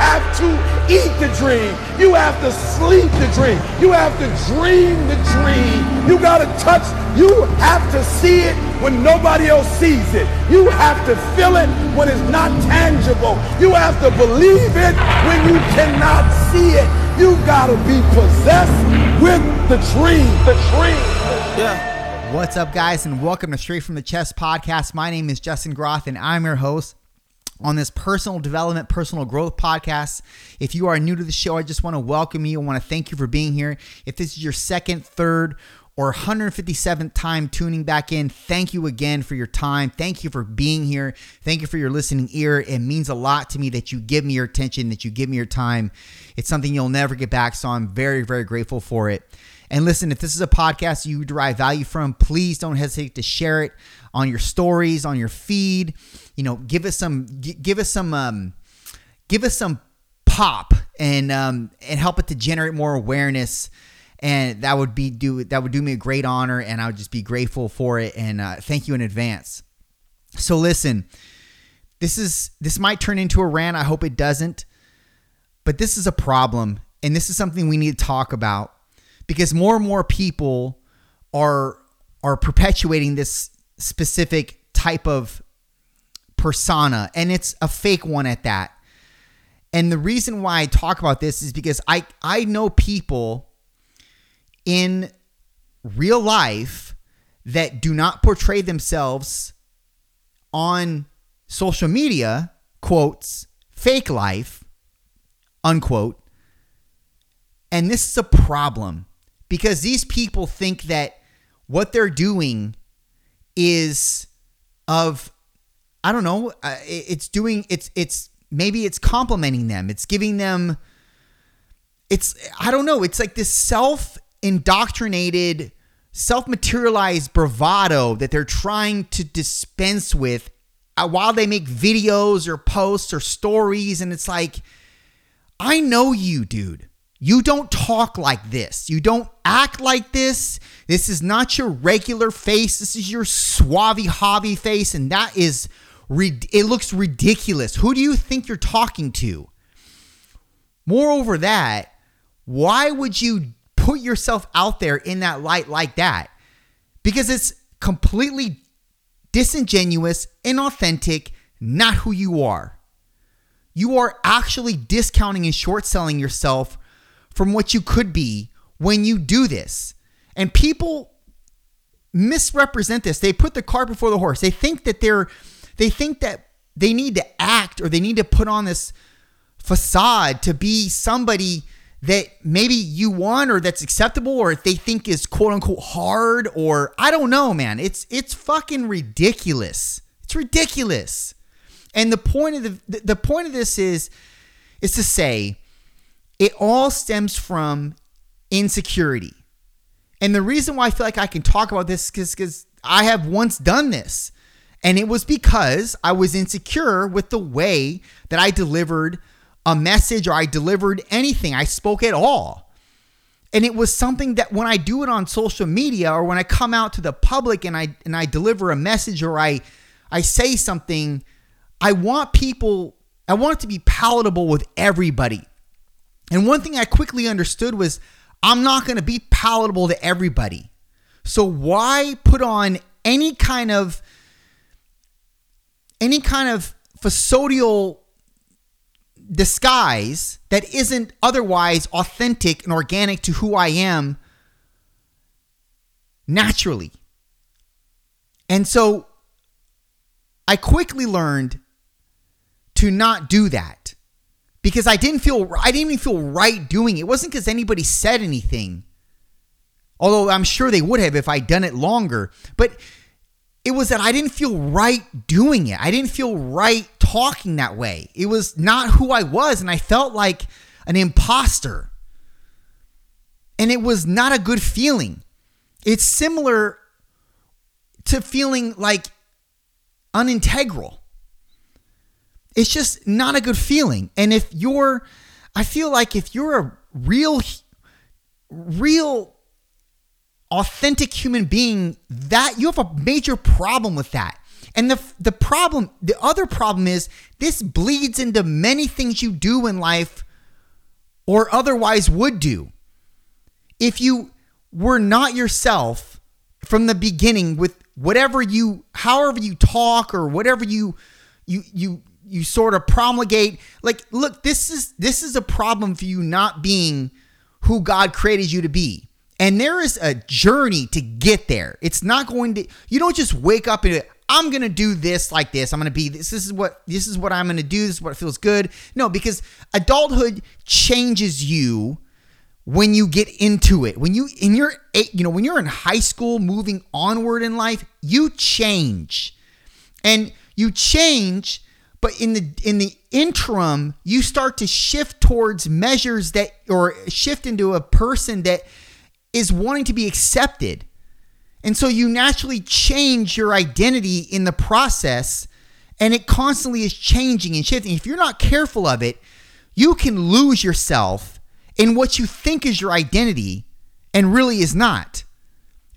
have to eat the dream. You have to sleep the dream. You have to dream the dream. You got to touch. You have to see it when nobody else sees it. You have to feel it when it's not tangible. You have to believe it when you cannot see it. You got to be possessed with the dream. The dream. Yeah. What's up, guys, and welcome to Straight from the Chest podcast. My name is Justin Groth, and I'm your host on this personal development, personal growth podcast. If you are new to the show, I just want to welcome you. I want to thank you for being here. If this is your second, third, or 157th time tuning back in, thank you again for your time. Thank you for being here. Thank you for your listening ear. It means a lot to me that you give me your attention, that you give me your time. It's something you'll never get back, so I'm very, very grateful for it. And listen, if this is a podcast you derive value from, please don't hesitate to share it on your stories, on your feed. You know, give us some, give us some, um, give us some pop, and um, and help it to generate more awareness. And that would be do that would do me a great honor, and I would just be grateful for it. And uh, thank you in advance. So listen, this is this might turn into a rant. I hope it doesn't, but this is a problem, and this is something we need to talk about because more and more people are are perpetuating this specific type of persona and it's a fake one at that. And the reason why I talk about this is because I I know people in real life that do not portray themselves on social media, quotes, fake life, unquote. And this is a problem because these people think that what they're doing is of I don't know, uh, it's doing it's it's maybe it's complimenting them. It's giving them it's I don't know, it's like this self indoctrinated self-materialized bravado that they're trying to dispense with uh, while they make videos or posts or stories and it's like I know you, dude. You don't talk like this. You don't act like this. This is not your regular face. This is your suave hobby face, and that is it looks ridiculous. Who do you think you're talking to? Moreover, that why would you put yourself out there in that light like that? Because it's completely disingenuous, inauthentic, not who you are. You are actually discounting and short selling yourself from what you could be when you do this. And people misrepresent this. They put the cart before the horse. They think that they're they think that they need to act or they need to put on this facade to be somebody that maybe you want or that's acceptable or they think is quote unquote hard or I don't know, man. It's it's fucking ridiculous. It's ridiculous. And the point of the the point of this is is to say it all stems from insecurity. And the reason why I feel like I can talk about this is because I have once done this. And it was because I was insecure with the way that I delivered a message or I delivered anything. I spoke at all. And it was something that when I do it on social media or when I come out to the public and I and I deliver a message or I I say something, I want people I want it to be palatable with everybody. And one thing I quickly understood was I'm not going to be palatable to everybody. So why put on any kind of any kind of facodial disguise that isn't otherwise authentic and organic to who I am naturally. And so I quickly learned to not do that because I didn't feel I didn't even feel right doing it. It wasn't because anybody said anything. Although I'm sure they would have if I'd done it longer. But it was that I didn't feel right doing it. I didn't feel right talking that way. It was not who I was, and I felt like an imposter. And it was not a good feeling. It's similar to feeling like unintegral it's just not a good feeling. And if you're, I feel like if you're a real, real, authentic human being, that you have a major problem with that. And the the problem, the other problem is this bleeds into many things you do in life or otherwise would do. If you were not yourself from the beginning with whatever you however you talk or whatever you you you you sort of promulgate like look this is this is a problem for you not being who God created you to be. And there is a journey to get there. It's not going to you don't just wake up and I'm going to do this like this. I'm going to be this this is what this is what I'm going to do. This is what feels good. No, because adulthood changes you when you get into it. When you in your you know, when you're in high school moving onward in life, you change. And you change but in the in the interim you start to shift towards measures that or shift into a person that is wanting to be accepted. And so you naturally change your identity in the process and it constantly is changing and shifting. If you're not careful of it, you can lose yourself in what you think is your identity and really is not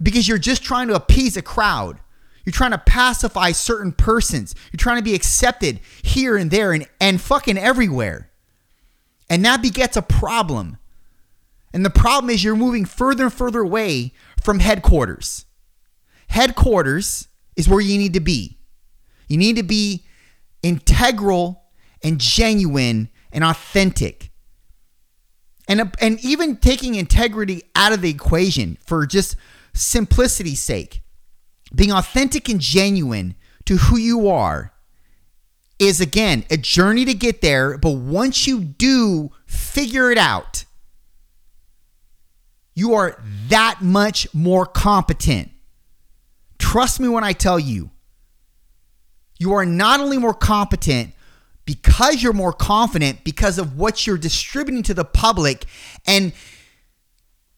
because you're just trying to appease a crowd. You're trying to pacify certain persons. You're trying to be accepted here and there and, and fucking everywhere. And that begets a problem and the problem is you're moving further and further away from headquarters. Headquarters is where you need to be. You need to be integral and genuine and authentic. And, and even taking integrity out of the equation for just simplicity's sake, being authentic and genuine to who you are is again a journey to get there. But once you do figure it out, you are that much more competent. Trust me when I tell you, you are not only more competent because you're more confident because of what you're distributing to the public, and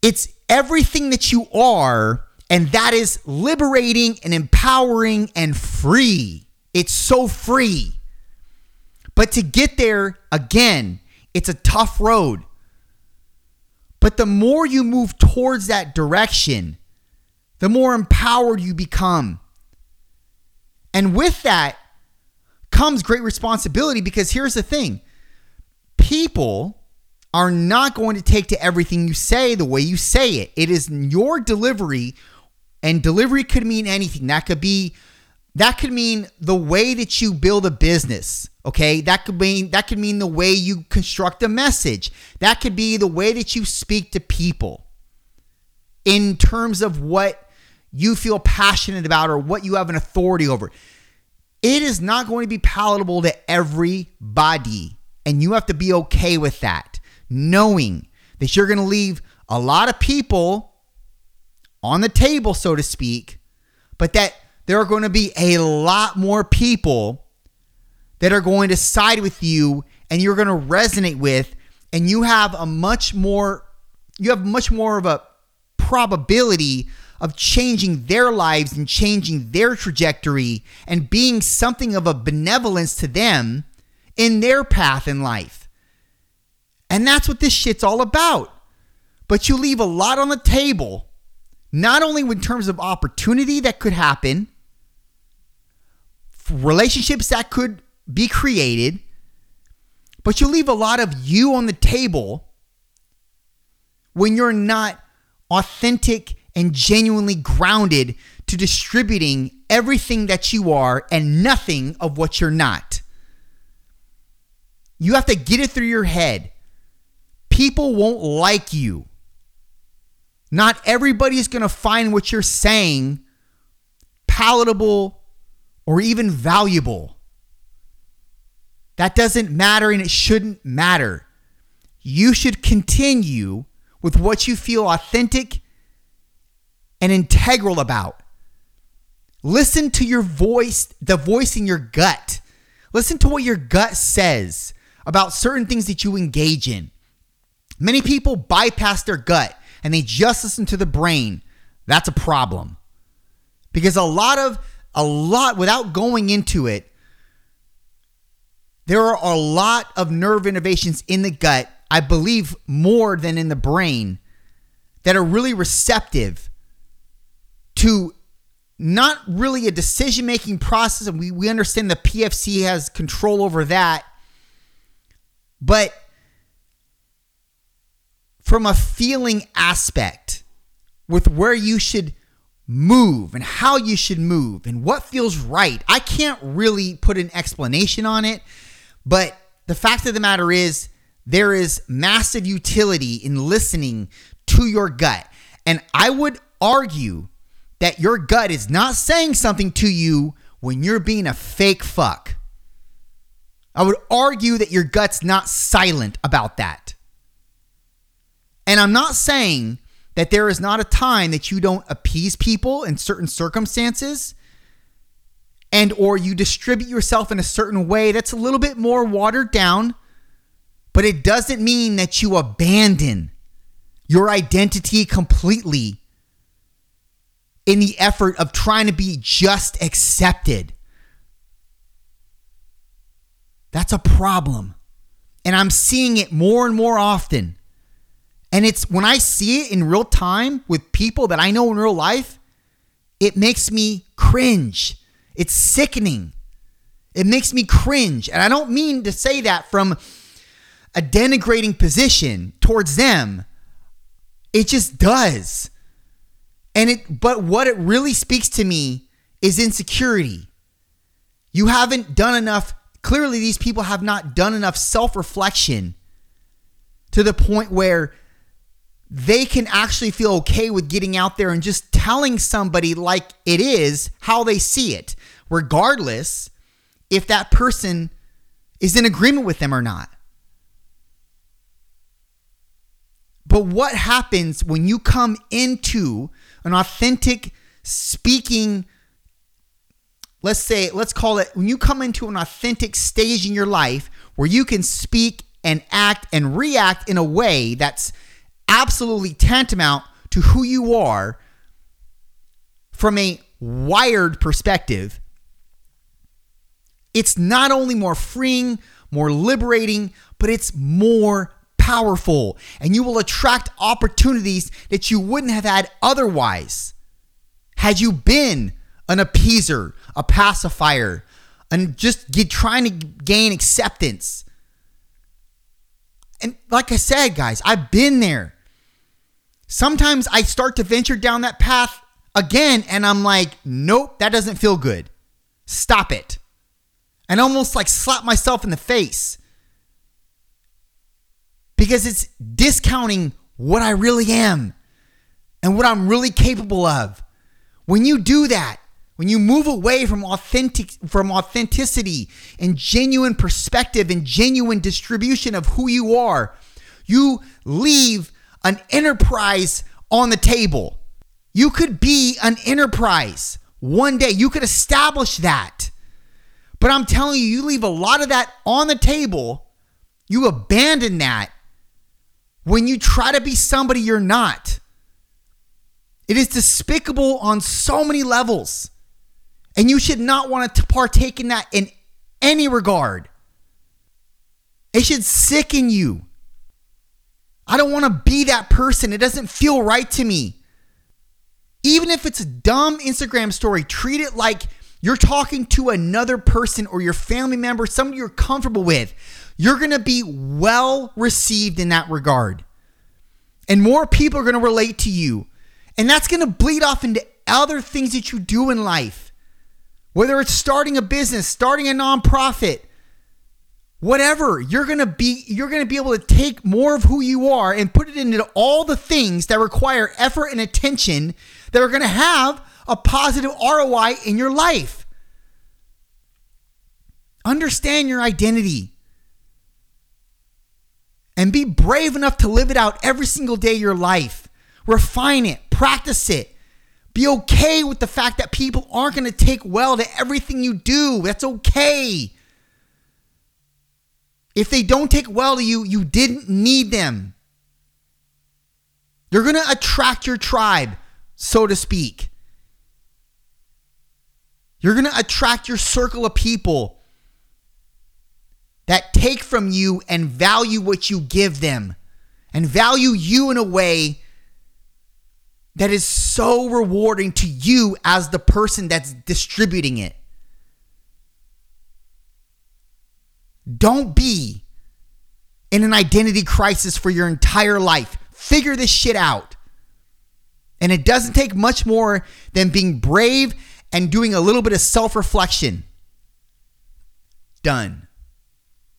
it's everything that you are, and that is liberating and empowering and free. It's so free. But to get there, again, it's a tough road. But the more you move towards that direction, the more empowered you become. And with that comes great responsibility because here's the thing people are not going to take to everything you say the way you say it. It is your delivery, and delivery could mean anything. That could be that could mean the way that you build a business. Okay, that could mean that could mean the way you construct a message. That could be the way that you speak to people in terms of what you feel passionate about or what you have an authority over. It is not going to be palatable to everybody, and you have to be okay with that, knowing that you're going to leave a lot of people on the table, so to speak, but that there are going to be a lot more people that are going to side with you and you're going to resonate with and you have a much more you have much more of a probability of changing their lives and changing their trajectory and being something of a benevolence to them in their path in life. And that's what this shit's all about. But you leave a lot on the table, not only in terms of opportunity that could happen, relationships that could be created, but you leave a lot of you on the table when you're not authentic and genuinely grounded to distributing everything that you are and nothing of what you're not. You have to get it through your head. People won't like you. Not everybody's going to find what you're saying palatable or even valuable. That doesn't matter and it shouldn't matter. You should continue with what you feel authentic and integral about. Listen to your voice, the voice in your gut. Listen to what your gut says about certain things that you engage in. Many people bypass their gut and they just listen to the brain. That's a problem. Because a lot of, a lot, without going into it, there are a lot of nerve innervations in the gut, I believe more than in the brain, that are really receptive to not really a decision making process. And we, we understand the PFC has control over that. But from a feeling aspect, with where you should move and how you should move and what feels right, I can't really put an explanation on it. But the fact of the matter is, there is massive utility in listening to your gut. And I would argue that your gut is not saying something to you when you're being a fake fuck. I would argue that your gut's not silent about that. And I'm not saying that there is not a time that you don't appease people in certain circumstances and or you distribute yourself in a certain way that's a little bit more watered down, but it doesn't mean that you abandon your identity completely in the effort of trying to be just accepted. That's a problem. And I'm seeing it more and more often. And it's when I see it in real time with people that I know in real life, it makes me cringe. It's sickening. It makes me cringe. And I don't mean to say that from a denigrating position towards them. It just does. And it but what it really speaks to me is insecurity. You haven't done enough clearly these people have not done enough self-reflection to the point where they can actually feel okay with getting out there and just telling somebody like it is how they see it, regardless if that person is in agreement with them or not. But what happens when you come into an authentic speaking, let's say, let's call it, when you come into an authentic stage in your life where you can speak and act and react in a way that's absolutely tantamount to who you are from a wired perspective, it's not only more freeing, more liberating, but it's more powerful. And you will attract opportunities that you wouldn't have had otherwise had you been an appeaser, a pacifier, and just get, trying to gain acceptance. And like I said, guys, I've been there sometimes I start to venture down that path again and I'm like, nope, that doesn't feel good. Stop it. And almost like slap myself in the face because it's discounting what I really am and what I'm really capable of. When you do that, when you move away from authentic from authenticity and genuine perspective and genuine distribution of who you are, you leave an enterprise on the table. You could be an enterprise one day. You could establish that. But I'm telling you, you leave a lot of that on the table. You abandon that when you try to be somebody you're not. It is despicable on so many levels. And you should not want to partake in that in any regard. It should sicken you. I don't want to be that person. It doesn't feel right to me. Even if it's a dumb Instagram story, treat it like you're talking to another person or your family member, somebody you're comfortable with. You're going to be well received in that regard. And more people are going to relate to you. And that's going to bleed off into other things that you do in life. Whether it's starting a business, starting a nonprofit, whatever you're going to be you're going to be able to take more of who you are and put it into all the things that require effort and attention that are going to have a positive ROI in your life. Understand your identity. And be brave enough to live it out every single day of your life. Refine it. Practice it. Be okay with the fact that people aren't going to take well to everything you do. That's okay if they don't take well to you, you didn't need them. You're going to attract your tribe, so to speak. You're going to attract your circle of people that take from you and value what you give them and value you in a way that is so rewarding to you as the person that's distributing it. Don't be in an identity crisis for your entire life. Figure this shit out. And it doesn't take much more than being brave and doing a little bit of self reflection. Done.